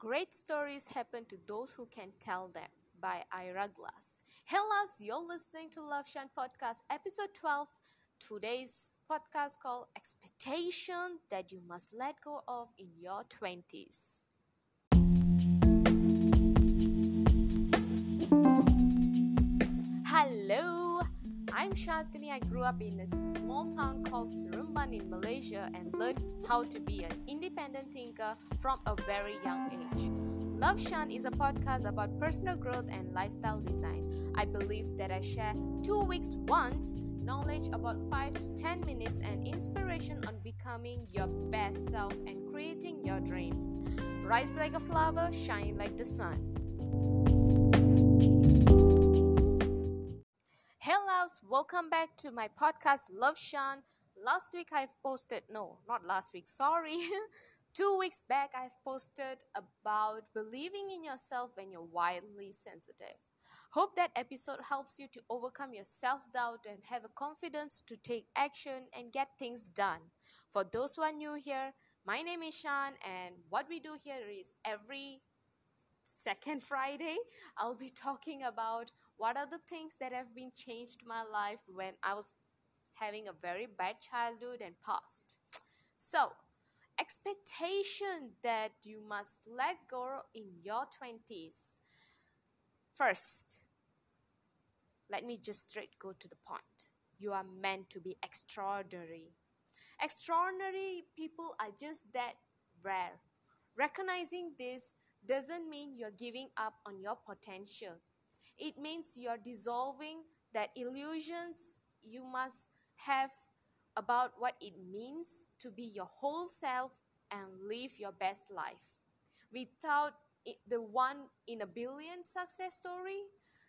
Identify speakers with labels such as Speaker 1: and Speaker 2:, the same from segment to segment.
Speaker 1: Great stories happen to those who can tell them by Ira Glass. Hello, you're listening to Love Shan Podcast, episode 12. Today's podcast called Expectation That You Must Let Go of in Your 20s. Shantini. I grew up in a small town called Seremban in Malaysia and learned how to be an independent thinker from a very young age. Love Shan is a podcast about personal growth and lifestyle design. I believe that I share two weeks once knowledge about 5 to 10 minutes and inspiration on becoming your best self and creating your dreams. Rise like a flower, shine like the sun. Hello, welcome back to my podcast Love Shan. Last week I've posted, no, not last week, sorry. Two weeks back, I've posted about believing in yourself when you're wildly sensitive. Hope that episode helps you to overcome your self doubt and have a confidence to take action and get things done. For those who are new here, my name is Shan, and what we do here is every second Friday, I'll be talking about what are the things that have been changed my life when I was having a very bad childhood and past. So, expectation that you must let go in your 20s. First, let me just straight go to the point. You are meant to be extraordinary. Extraordinary people are just that rare. Recognizing this doesn't mean you're giving up on your potential. It means you're dissolving that illusions you must have about what it means to be your whole self and live your best life. Without it, the one in a billion success story,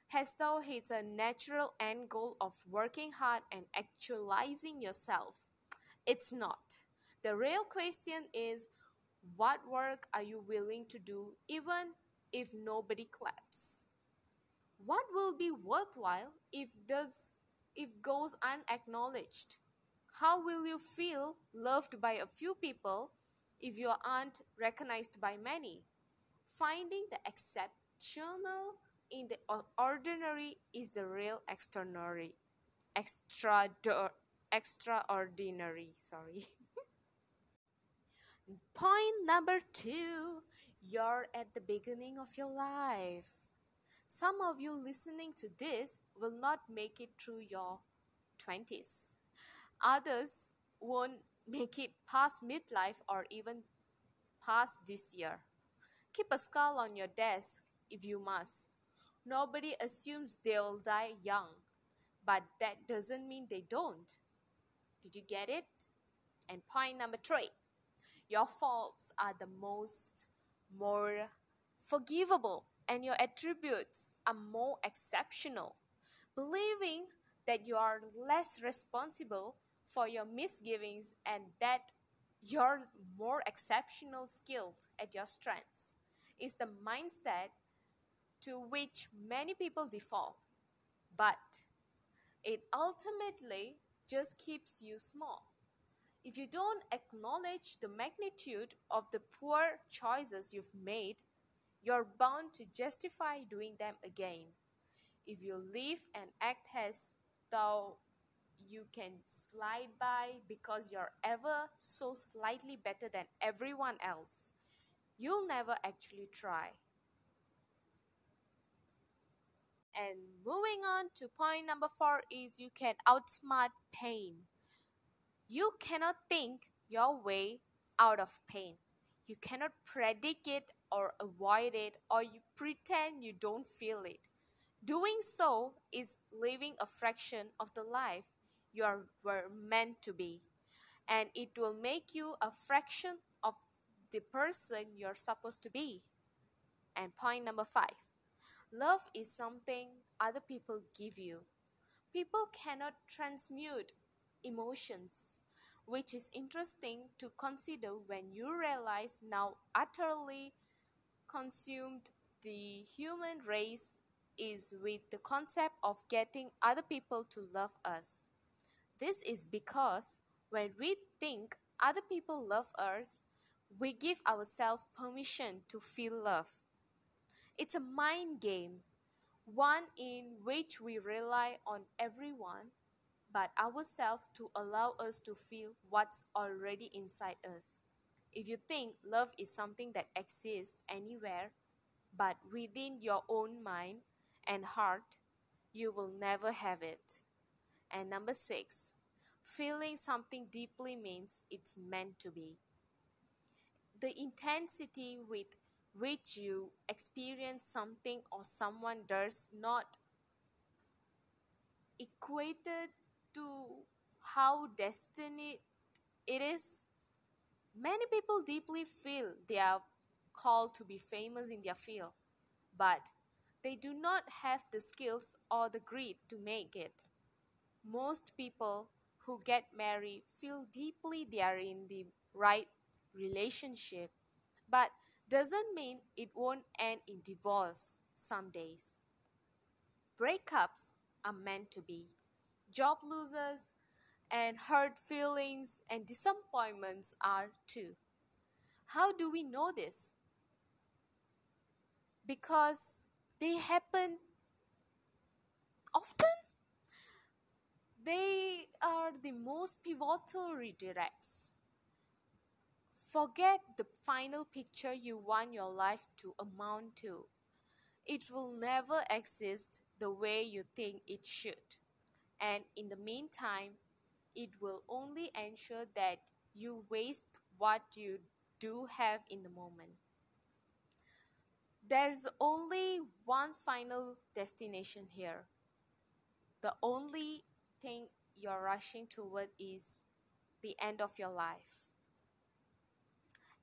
Speaker 1: has thou hits a natural end goal of working hard and actualizing yourself. It's not. The real question is what work are you willing to do even if nobody claps? Will be worthwhile if does if goes unacknowledged? How will you feel loved by a few people if you aren't recognized by many? Finding the exceptional in the ordinary is the real extraordinary. Extra extraordinary, sorry. Point number two you're at the beginning of your life. Some of you listening to this will not make it through your 20s. Others won't make it past midlife or even past this year. Keep a skull on your desk if you must. Nobody assumes they'll die young, but that doesn't mean they don't. Did you get it? And point number three your faults are the most more forgivable, and your attributes are more exceptional. Believing that you are less responsible for your misgivings and that you're more exceptional skilled at your strengths is the mindset to which many people default. But it ultimately just keeps you small. If you don't acknowledge the magnitude of the poor choices you've made, you're bound to justify doing them again. If you live and act as though you can slide by because you're ever so slightly better than everyone else, you'll never actually try. And moving on to point number four is you can outsmart pain. You cannot think your way out of pain. You cannot predict it or avoid it or you pretend you don't feel it. Doing so is living a fraction of the life you are were meant to be. And it will make you a fraction of the person you're supposed to be. And point number five love is something other people give you. People cannot transmute emotions which is interesting to consider when you realize now utterly consumed the human race is with the concept of getting other people to love us. This is because when we think other people love us, we give ourselves permission to feel love. It's a mind game, one in which we rely on everyone but ourselves to allow us to feel what's already inside us. If you think love is something that exists anywhere but within your own mind and heart, you will never have it. And number six, feeling something deeply means it's meant to be. The intensity with which you experience something or someone does not equated to how destiny it is many people deeply feel they are called to be famous in their field but they do not have the skills or the grit to make it. Most people who get married feel deeply they are in the right relationship but doesn't mean it won't end in divorce some days. Breakups are meant to be job losses, and hurt feelings and disappointments are too. How do we know this? Because they happen often. They are the most pivotal redirects. Forget the final picture you want your life to amount to. It will never exist the way you think it should and in the meantime, it will only ensure that you waste what you do have in the moment. There's only one final destination here. The only thing you're rushing toward is the end of your life.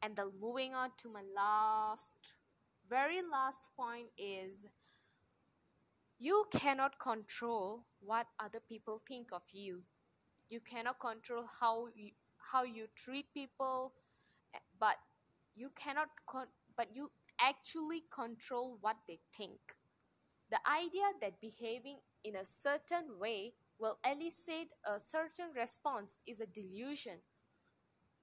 Speaker 1: And then moving on to my last, very last point is you cannot control what other people think of you. You cannot control how you, how you treat people, eh, but you cannot con- but you actually control what they think. The idea that behaving in a certain way will elicit a certain response is a delusion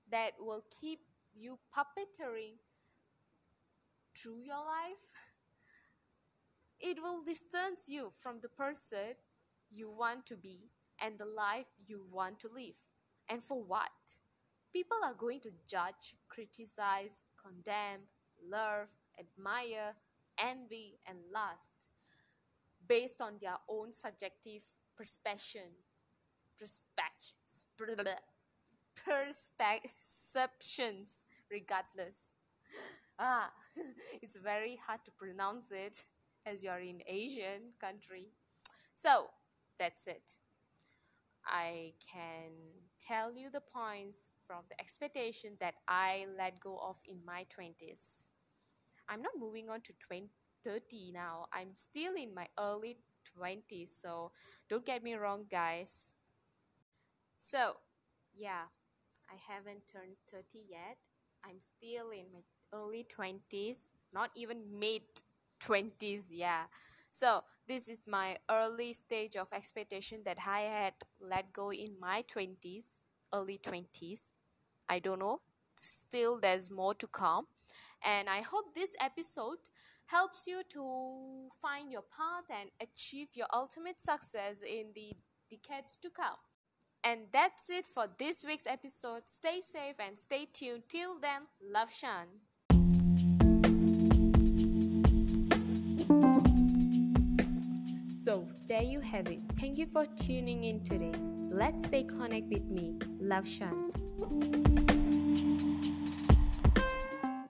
Speaker 1: that will keep you puppeteering through your life it will distance you from the person you want to be and the life you want to live. And for what? People are going to judge, criticize, condemn, love, admire, envy, and lust based on their own subjective perception, perceptions, regardless. Ah, it's very hard to pronounce it as you're in Asian country. So that's it. I can tell you the points from the expectation that I let go of in my 20s. I'm not moving on to 20, 30 now. I'm still in my early 20s, so don't get me wrong, guys. So, yeah, I haven't turned 30 yet. I'm still in my early 20s, not even mid 20s yeah. So this is my early stage of expectation that i had let go in my 20s early 20s i don't know. Still there's more to come. And i hope this episode helps you to find your path and achieve your ultimate success in the decades to come. And that's it for this week's episode. Stay safe and stay tuned. Till then love shan there you have it. Thank you for tuning in today. Let's stay connect with me, Love Shan.